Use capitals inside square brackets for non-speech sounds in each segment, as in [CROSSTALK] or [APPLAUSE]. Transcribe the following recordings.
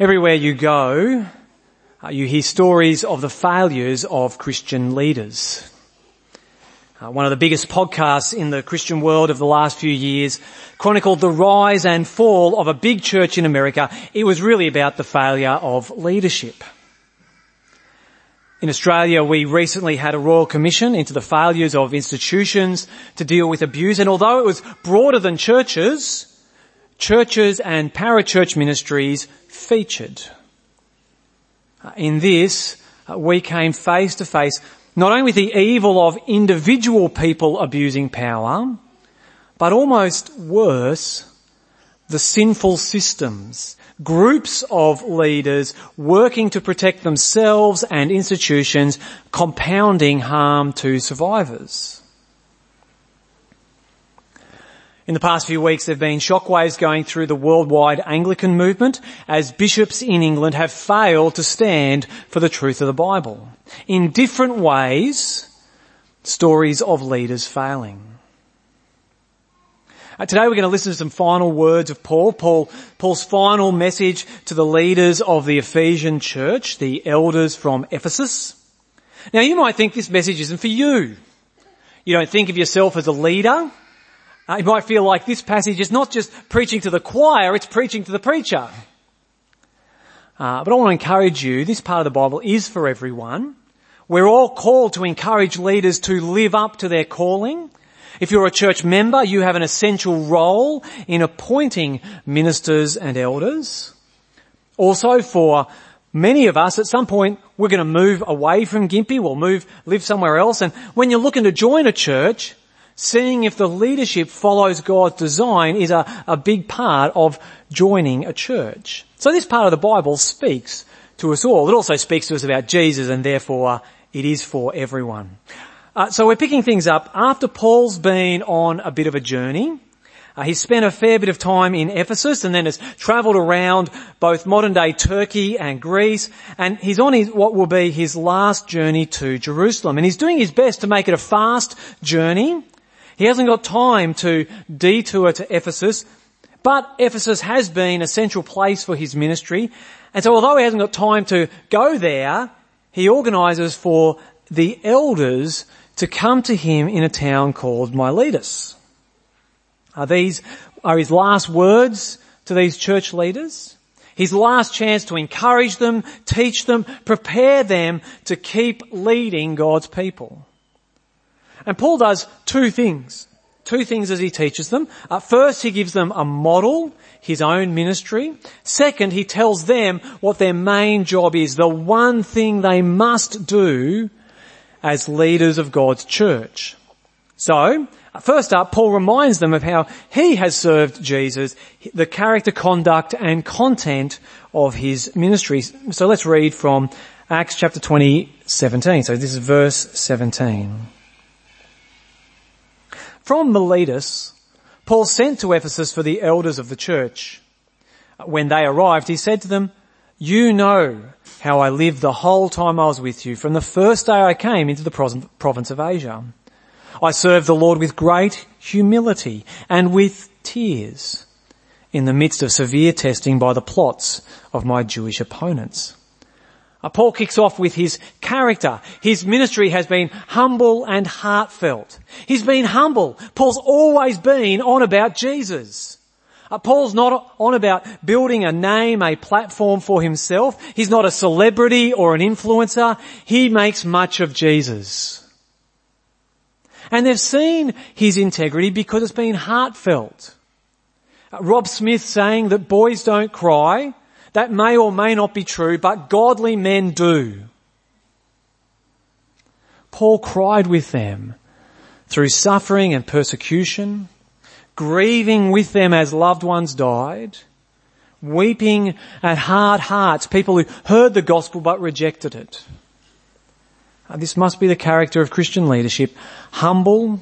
Everywhere you go, uh, you hear stories of the failures of Christian leaders. Uh, one of the biggest podcasts in the Christian world of the last few years chronicled the rise and fall of a big church in America. It was really about the failure of leadership. In Australia, we recently had a royal commission into the failures of institutions to deal with abuse, and although it was broader than churches, churches and parachurch ministries featured. Uh, in this, uh, we came face to face not only with the evil of individual people abusing power, but almost worse, the sinful systems, groups of leaders working to protect themselves and institutions, compounding harm to survivors. In the past few weeks there have been shockwaves going through the worldwide Anglican movement as bishops in England have failed to stand for the truth of the Bible. In different ways, stories of leaders failing. Uh, today we're going to listen to some final words of Paul. Paul, Paul's final message to the leaders of the Ephesian church, the elders from Ephesus. Now you might think this message isn't for you. You don't think of yourself as a leader. Uh, you might feel like this passage is not just preaching to the choir, it's preaching to the preacher. Uh, but I want to encourage you, this part of the Bible is for everyone. We're all called to encourage leaders to live up to their calling. If you're a church member, you have an essential role in appointing ministers and elders. Also for many of us, at some point, we're going to move away from Gympie, we'll move, live somewhere else, and when you're looking to join a church, Seeing if the leadership follows God's design is a, a big part of joining a church. So this part of the Bible speaks to us all. It also speaks to us about Jesus and therefore it is for everyone. Uh, so we're picking things up after Paul's been on a bit of a journey. Uh, he's spent a fair bit of time in Ephesus and then has travelled around both modern day Turkey and Greece and he's on his, what will be his last journey to Jerusalem and he's doing his best to make it a fast journey he hasn't got time to detour to Ephesus, but Ephesus has been a central place for his ministry. And so although he hasn't got time to go there, he organises for the elders to come to him in a town called Miletus. Are these are his last words to these church leaders? His last chance to encourage them, teach them, prepare them to keep leading God's people. And Paul does two things. Two things as he teaches them. Uh, first, he gives them a model, his own ministry. Second, he tells them what their main job is, the one thing they must do as leaders of God's church. So, first up, Paul reminds them of how he has served Jesus, the character, conduct and content of his ministry. So let's read from Acts chapter 20, 17. So this is verse 17. From Miletus, Paul sent to Ephesus for the elders of the church. When they arrived, he said to them, you know how I lived the whole time I was with you, from the first day I came into the province of Asia. I served the Lord with great humility and with tears in the midst of severe testing by the plots of my Jewish opponents. Uh, Paul kicks off with his character. His ministry has been humble and heartfelt. He's been humble. Paul's always been on about Jesus. Uh, Paul's not on about building a name, a platform for himself. He's not a celebrity or an influencer. He makes much of Jesus. And they've seen his integrity because it's been heartfelt. Uh, Rob Smith saying that boys don't cry that may or may not be true, but godly men do. Paul cried with them through suffering and persecution, grieving with them as loved ones died, weeping at hard hearts, people who heard the gospel but rejected it. This must be the character of Christian leadership, humble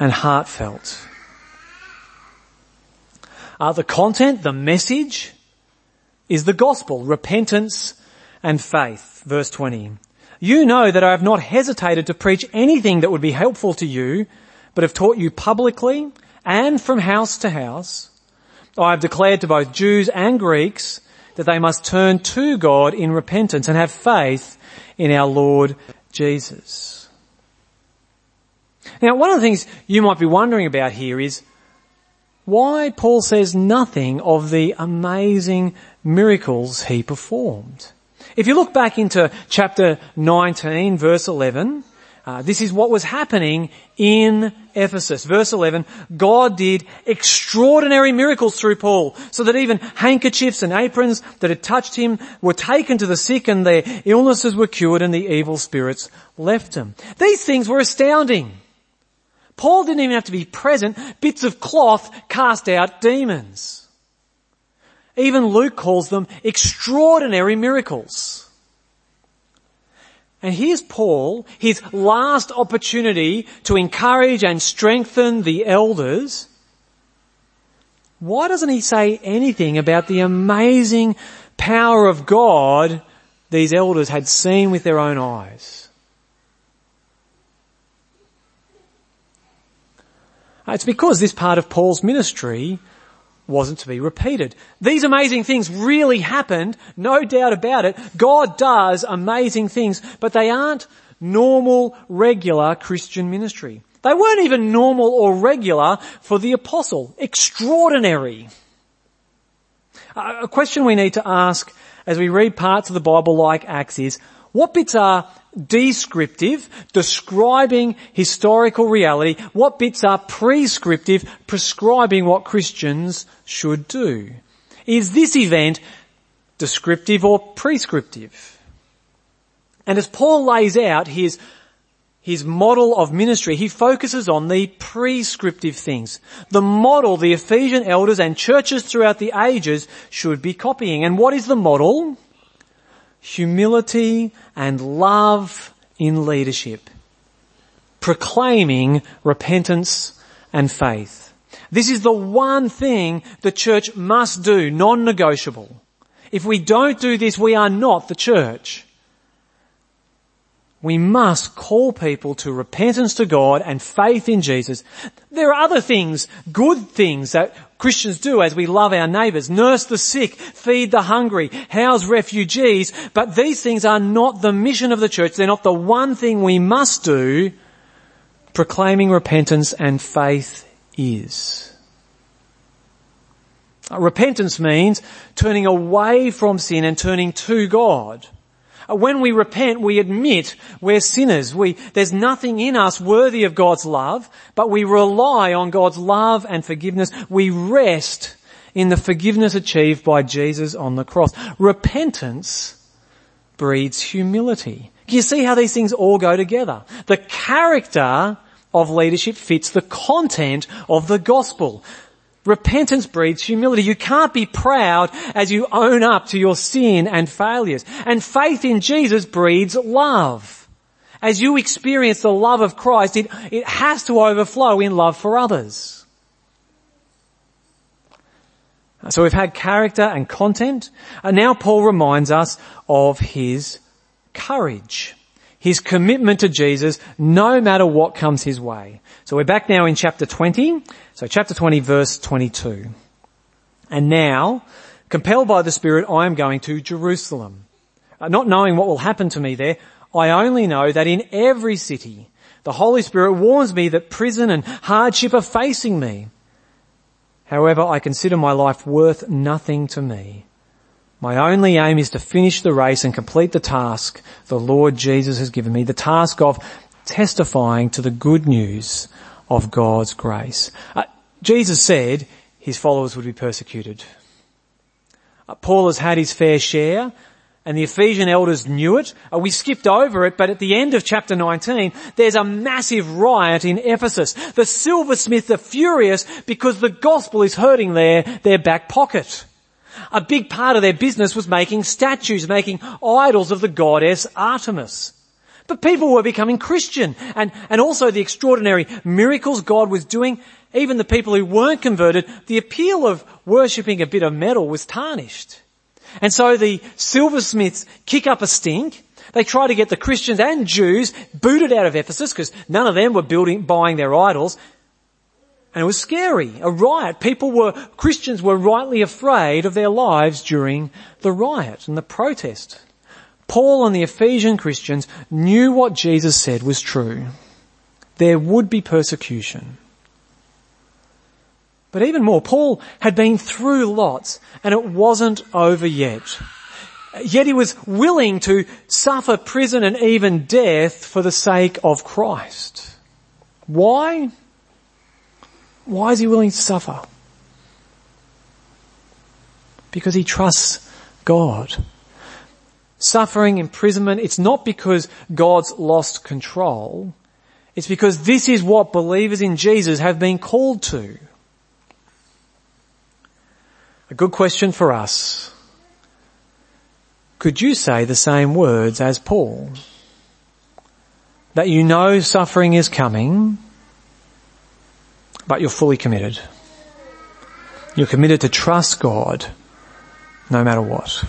and heartfelt. Uh, the content, the message, is the gospel, repentance and faith. Verse 20. You know that I have not hesitated to preach anything that would be helpful to you, but have taught you publicly and from house to house. I have declared to both Jews and Greeks that they must turn to God in repentance and have faith in our Lord Jesus. Now, one of the things you might be wondering about here is why Paul says nothing of the amazing miracles he performed. If you look back into chapter 19 verse 11, uh, this is what was happening in Ephesus. Verse 11, God did extraordinary miracles through Paul, so that even handkerchiefs and aprons that had touched him were taken to the sick and their illnesses were cured and the evil spirits left them. These things were astounding. Paul didn't even have to be present. Bits of cloth cast out demons. Even Luke calls them extraordinary miracles. And here's Paul, his last opportunity to encourage and strengthen the elders. Why doesn't he say anything about the amazing power of God these elders had seen with their own eyes? Uh, it's because this part of Paul's ministry wasn't to be repeated. These amazing things really happened, no doubt about it. God does amazing things, but they aren't normal, regular Christian ministry. They weren't even normal or regular for the apostle. Extraordinary. A question we need to ask as we read parts of the Bible like Acts is, what bits are descriptive, describing historical reality? What bits are prescriptive, prescribing what Christians should do? Is this event descriptive or prescriptive? And as Paul lays out his, his model of ministry, he focuses on the prescriptive things. The model the Ephesian elders and churches throughout the ages should be copying. And what is the model? Humility and love in leadership. Proclaiming repentance and faith. This is the one thing the church must do, non-negotiable. If we don't do this, we are not the church. We must call people to repentance to God and faith in Jesus. There are other things, good things that Christians do as we love our neighbours, nurse the sick, feed the hungry, house refugees, but these things are not the mission of the church. They're not the one thing we must do. Proclaiming repentance and faith is. Repentance means turning away from sin and turning to God. When we repent, we admit we're sinners. We, there's nothing in us worthy of God's love, but we rely on God's love and forgiveness. We rest in the forgiveness achieved by Jesus on the cross. Repentance breeds humility. You see how these things all go together? The character of leadership fits the content of the gospel. Repentance breeds humility. You can't be proud as you own up to your sin and failures. And faith in Jesus breeds love. As you experience the love of Christ, it, it has to overflow in love for others. So we've had character and content, and now Paul reminds us of his courage. His commitment to Jesus no matter what comes his way. So we're back now in chapter 20, so chapter 20 verse 22. And now, compelled by the Spirit, I am going to Jerusalem. Uh, not knowing what will happen to me there, I only know that in every city, the Holy Spirit warns me that prison and hardship are facing me. However, I consider my life worth nothing to me. My only aim is to finish the race and complete the task the Lord Jesus has given me, the task of testifying to the good news of God's grace. Uh, Jesus said his followers would be persecuted. Uh, Paul has had his fair share and the Ephesian elders knew it. Uh, we skipped over it, but at the end of chapter 19, there's a massive riot in Ephesus. The silversmiths are furious because the gospel is hurting their, their back pocket. A big part of their business was making statues, making idols of the goddess Artemis. But people were becoming Christian and, and also the extraordinary miracles God was doing. Even the people who weren't converted, the appeal of worshipping a bit of metal was tarnished. And so the silversmiths kick up a stink. They try to get the Christians and Jews booted out of Ephesus because none of them were building, buying their idols. And it was scary, a riot. People were, Christians were rightly afraid of their lives during the riot and the protest. Paul and the Ephesian Christians knew what Jesus said was true. There would be persecution. But even more, Paul had been through lots and it wasn't over yet. Yet he was willing to suffer prison and even death for the sake of Christ. Why? Why is he willing to suffer? Because he trusts God. Suffering, imprisonment, it's not because God's lost control. It's because this is what believers in Jesus have been called to. A good question for us. Could you say the same words as Paul? That you know suffering is coming, but you're fully committed. You're committed to trust God no matter what.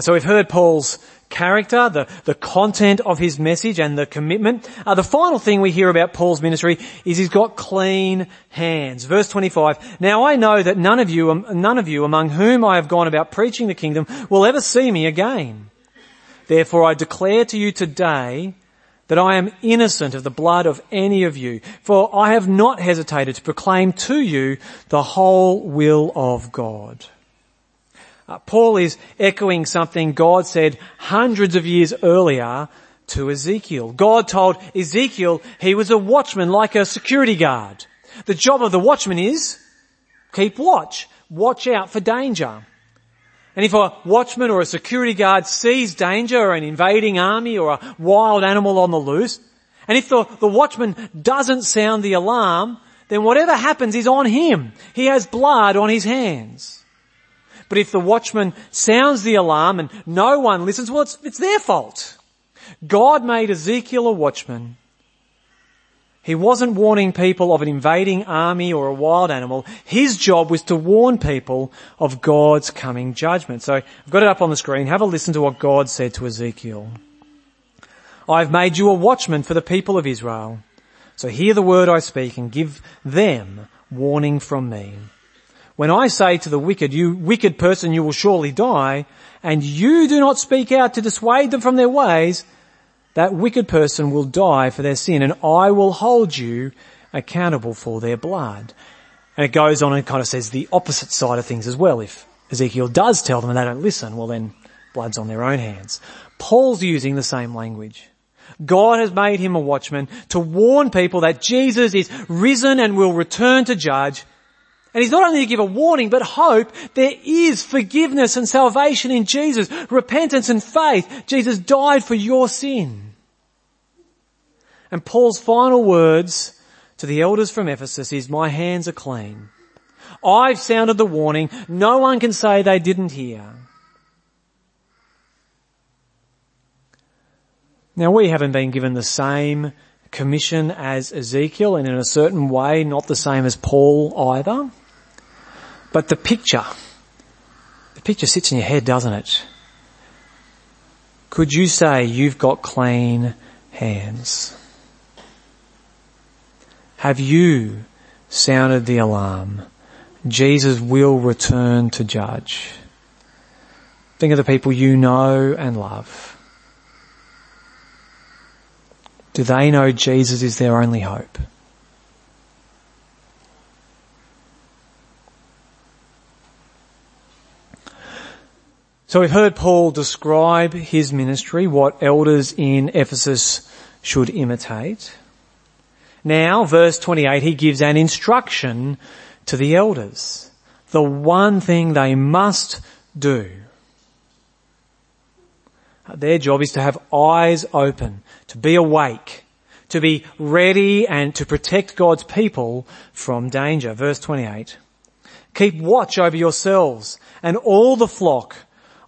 So we've heard Paul's character, the, the content of his message and the commitment. Uh, the final thing we hear about Paul's ministry is he's got clean hands. Verse 25. Now I know that none of you, um, none of you among whom I have gone about preaching the kingdom will ever see me again. Therefore I declare to you today that I am innocent of the blood of any of you, for I have not hesitated to proclaim to you the whole will of God. Uh, Paul is echoing something God said hundreds of years earlier to Ezekiel. God told Ezekiel he was a watchman like a security guard. The job of the watchman is keep watch, watch out for danger. And if a watchman or a security guard sees danger or an invading army or a wild animal on the loose, and if the, the watchman doesn't sound the alarm, then whatever happens is on him. He has blood on his hands. But if the watchman sounds the alarm and no one listens, well, it's, it's their fault. God made Ezekiel a watchman he wasn't warning people of an invading army or a wild animal. His job was to warn people of God's coming judgment. So I've got it up on the screen. Have a listen to what God said to Ezekiel. I've made you a watchman for the people of Israel. So hear the word I speak and give them warning from me. When I say to the wicked, you wicked person, you will surely die, and you do not speak out to dissuade them from their ways, that wicked person will die for their sin and I will hold you accountable for their blood. And it goes on and kind of says the opposite side of things as well. If Ezekiel does tell them and they don't listen, well then blood's on their own hands. Paul's using the same language. God has made him a watchman to warn people that Jesus is risen and will return to judge and he's not only to give a warning, but hope there is forgiveness and salvation in Jesus, repentance and faith. Jesus died for your sin. And Paul's final words to the elders from Ephesus is, my hands are clean. I've sounded the warning. No one can say they didn't hear. Now we haven't been given the same commission as Ezekiel and in a certain way not the same as Paul either. But the picture, the picture sits in your head, doesn't it? Could you say you've got clean hands? Have you sounded the alarm? Jesus will return to judge. Think of the people you know and love. Do they know Jesus is their only hope? So we've heard Paul describe his ministry, what elders in Ephesus should imitate. Now, verse 28, he gives an instruction to the elders. The one thing they must do. Their job is to have eyes open, to be awake, to be ready and to protect God's people from danger. Verse 28. Keep watch over yourselves and all the flock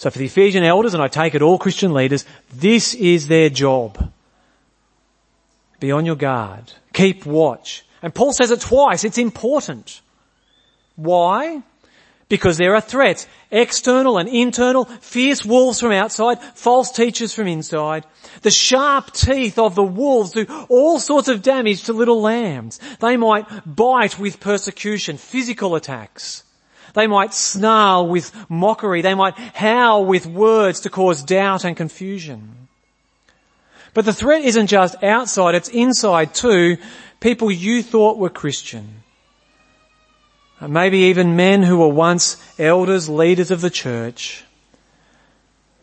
So for the Ephesian elders, and I take it all Christian leaders, this is their job. Be on your guard. Keep watch. And Paul says it twice. It's important. Why? Because there are threats. External and internal, fierce wolves from outside, false teachers from inside. The sharp teeth of the wolves do all sorts of damage to little lambs. They might bite with persecution, physical attacks. They might snarl with mockery. They might howl with words to cause doubt and confusion. But the threat isn't just outside, it's inside too. People you thought were Christian. Maybe even men who were once elders, leaders of the church.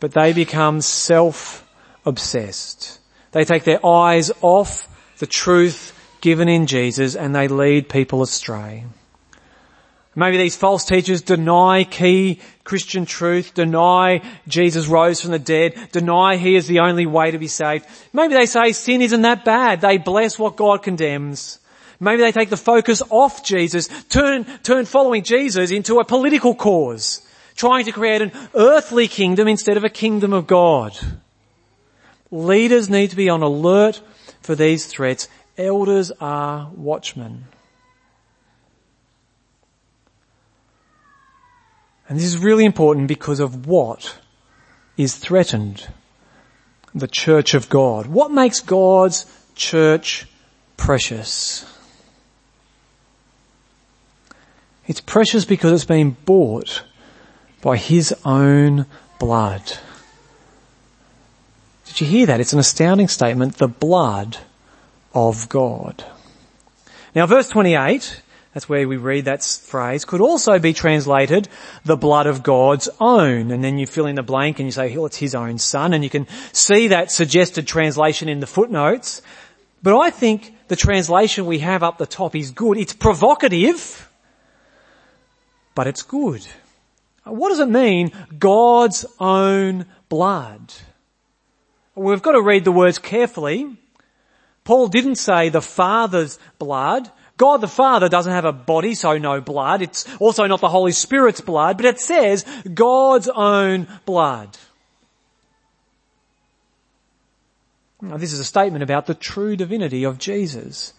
But they become self-obsessed. They take their eyes off the truth given in Jesus and they lead people astray. Maybe these false teachers deny key Christian truth, deny Jesus rose from the dead, deny he is the only way to be saved. Maybe they say sin isn't that bad. They bless what God condemns. Maybe they take the focus off Jesus, turn, turn following Jesus into a political cause, trying to create an earthly kingdom instead of a kingdom of God. Leaders need to be on alert for these threats. Elders are watchmen. And this is really important because of what is threatened. The church of God. What makes God's church precious? It's precious because it's been bought by His own blood. Did you hear that? It's an astounding statement. The blood of God. Now verse 28 that's where we read that phrase, could also be translated the blood of God's own. And then you fill in the blank and you say, well, it's his own son. And you can see that suggested translation in the footnotes. But I think the translation we have up the top is good. It's provocative, but it's good. Uh, what does it mean? God's own blood. We've got to read the words carefully. Paul didn't say the Father's blood. God the Father doesn't have a body, so no blood. It's also not the Holy Spirit's blood, but it says God's own blood. Now, this is a statement about the true divinity of Jesus.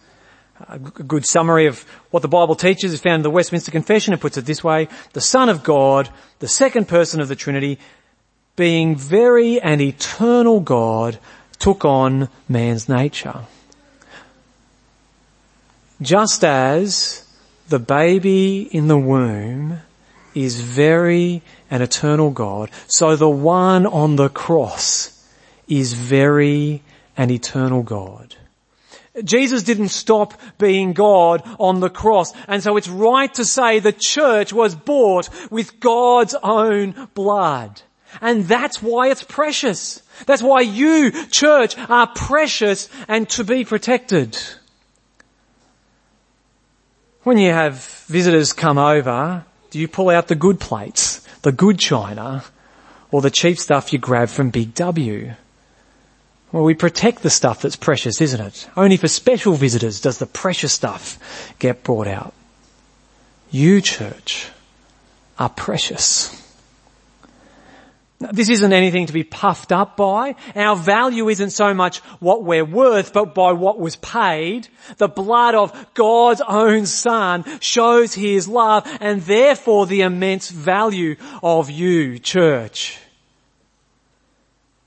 A good summary of what the Bible teaches is found in the Westminster Confession. It puts it this way, the Son of God, the second person of the Trinity, being very and eternal God, took on man's nature. Just as the baby in the womb is very an eternal God, so the one on the cross is very an eternal God. Jesus didn't stop being God on the cross. And so it's right to say the church was bought with God's own blood. And that's why it's precious. That's why you, church, are precious and to be protected. When you have visitors come over, do you pull out the good plates, the good china, or the cheap stuff you grab from Big W? Well, we protect the stuff that's precious, isn't it? Only for special visitors does the precious stuff get brought out. You, church, are precious. This isn't anything to be puffed up by. Our value isn't so much what we're worth, but by what was paid. The blood of God's own son shows his love and therefore the immense value of you, church.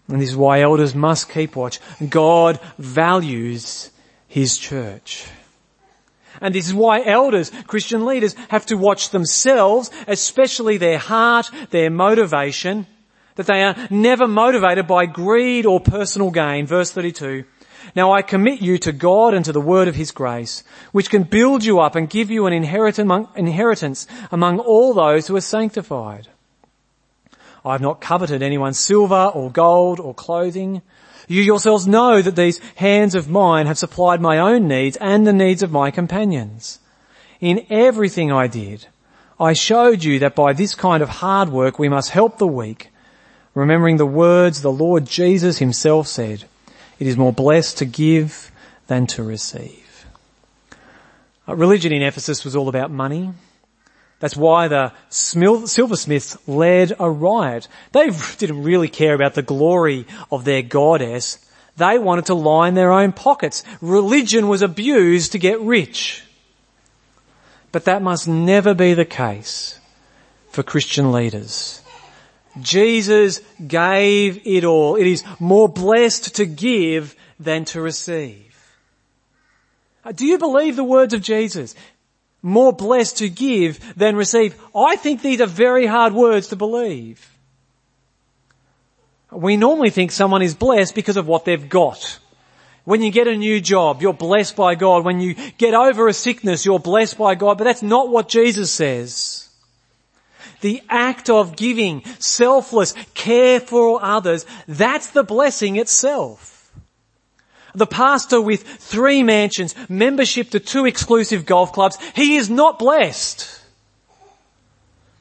And this is why elders must keep watch. God values his church. And this is why elders, Christian leaders, have to watch themselves, especially their heart, their motivation, that they are never motivated by greed or personal gain. Verse 32. Now I commit you to God and to the word of his grace, which can build you up and give you an inheritance among all those who are sanctified. I have not coveted anyone's silver or gold or clothing. You yourselves know that these hands of mine have supplied my own needs and the needs of my companions. In everything I did, I showed you that by this kind of hard work we must help the weak remembering the words the Lord Jesus himself said, it is more blessed to give than to receive. Uh, religion in Ephesus was all about money. That's why the silversmiths led a riot. They [LAUGHS] didn't really care about the glory of their goddess. They wanted to line their own pockets. Religion was abused to get rich. But that must never be the case for Christian leaders. Jesus gave it all. It is more blessed to give than to receive. Uh, do you believe the words of Jesus? More blessed to give than receive. I think these are very hard words to believe. We normally think someone is blessed because of what they've got. When you get a new job, you're blessed by God. When you get over a sickness, you're blessed by God. But that's not what Jesus says. The act of giving, selfless care for others, that's the blessing itself. The pastor with three mansions, membership to two exclusive golf clubs, he is not blessed.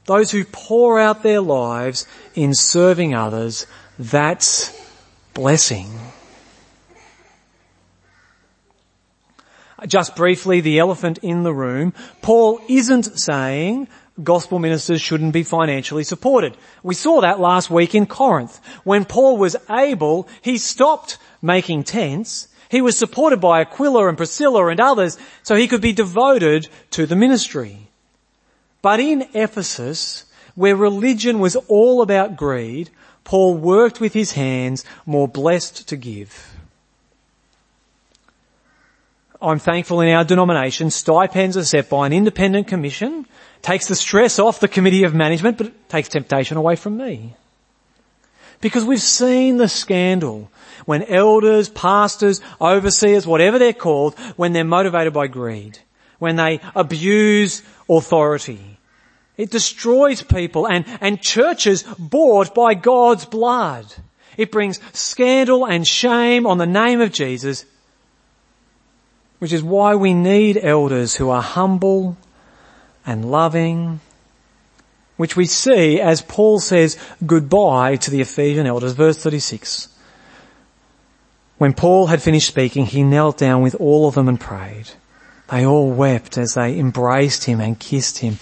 Those who pour out their lives in serving others, that's blessing. Just briefly, the elephant in the room. Paul isn't saying gospel ministers shouldn't be financially supported. We saw that last week in Corinth. When Paul was able, he stopped making tents. He was supported by Aquila and Priscilla and others so he could be devoted to the ministry. But in Ephesus, where religion was all about greed, Paul worked with his hands more blessed to give. I'm thankful in our denomination, stipends are set by an independent commission, takes the stress off the committee of management, but it takes temptation away from me. Because we've seen the scandal when elders, pastors, overseers, whatever they're called, when they're motivated by greed, when they abuse authority. It destroys people and, and churches bought by God's blood. It brings scandal and shame on the name of Jesus which is why we need elders who are humble and loving, which we see as Paul says goodbye to the Ephesian elders. Verse 36. When Paul had finished speaking, he knelt down with all of them and prayed. They all wept as they embraced him and kissed him.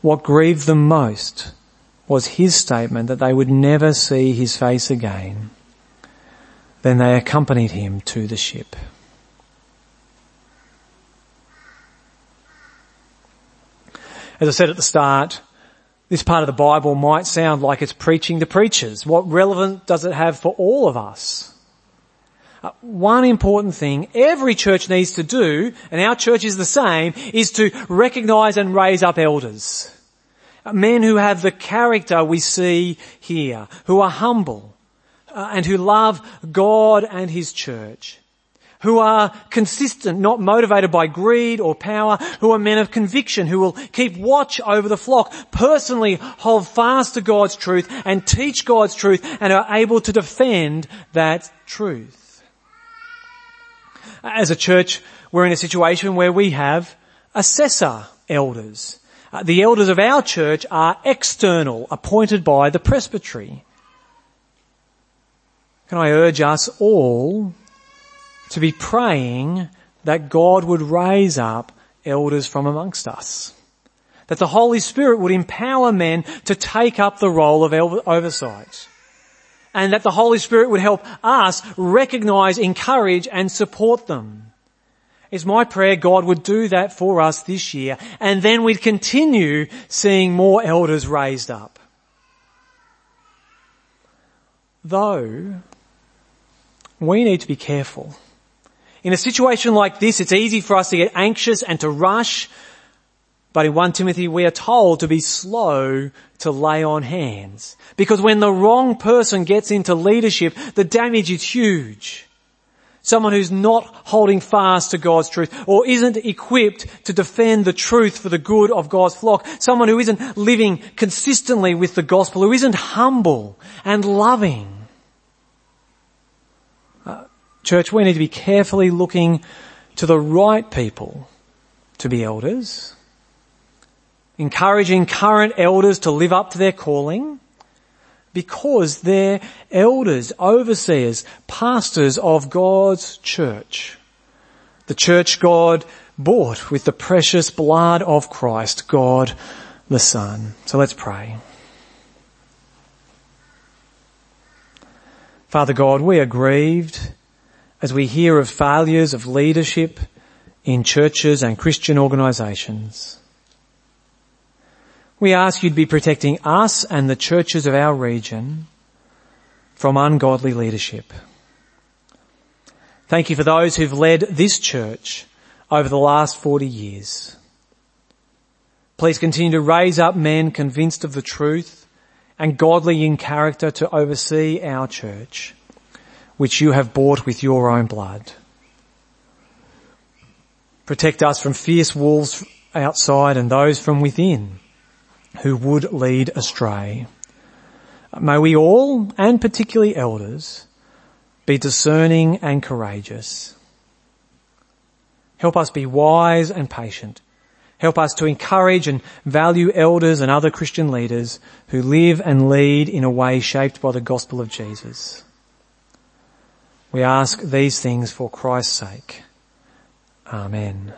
What grieved them most was his statement that they would never see his face again. Then they accompanied him to the ship. As I said at the start, this part of the Bible might sound like it's preaching to preachers. What relevance does it have for all of us? Uh, one important thing every church needs to do, and our church is the same, is to recognize and raise up elders. Uh, men who have the character we see here, who are humble, uh, and who love God and His church who are consistent, not motivated by greed or power, who are men of conviction, who will keep watch over the flock, personally hold fast to God's truth and teach God's truth and are able to defend that truth. As a church, we're in a situation where we have assessor elders. Uh, the elders of our church are external, appointed by the presbytery. Can I urge us all to be praying that God would raise up elders from amongst us. That the Holy Spirit would empower men to take up the role of oversight. And that the Holy Spirit would help us recognize, encourage and support them. It's my prayer God would do that for us this year and then we'd continue seeing more elders raised up. Though, we need to be careful in a situation like this, it's easy for us to get anxious and to rush. But in 1 Timothy, we are told to be slow to lay on hands. Because when the wrong person gets into leadership, the damage is huge. Someone who's not holding fast to God's truth or isn't equipped to defend the truth for the good of God's flock. Someone who isn't living consistently with the gospel, who isn't humble and loving. Church, we need to be carefully looking to the right people to be elders, encouraging current elders to live up to their calling, because they're elders, overseers, pastors of God's church The church God bought with the precious blood of Christ, God the Son. So let's pray. Father God, we are grieved as we hear of failures of leadership in churches and Christian organisations. We ask you to be protecting us and the churches of our region from ungodly leadership. Thank you for those who've led this church over the last 40 years. Please continue to raise up men convinced of the truth and godly in character to oversee our church, which you have bought with your own blood. Protect us from fierce wolves outside and those from within who would lead astray. May we all, and particularly elders, be discerning and courageous. Help us be wise and patient. Help us to encourage and value elders and other Christian leaders who live and lead in a way shaped by the gospel of Jesus. We ask these things for Christ's sake. Amen.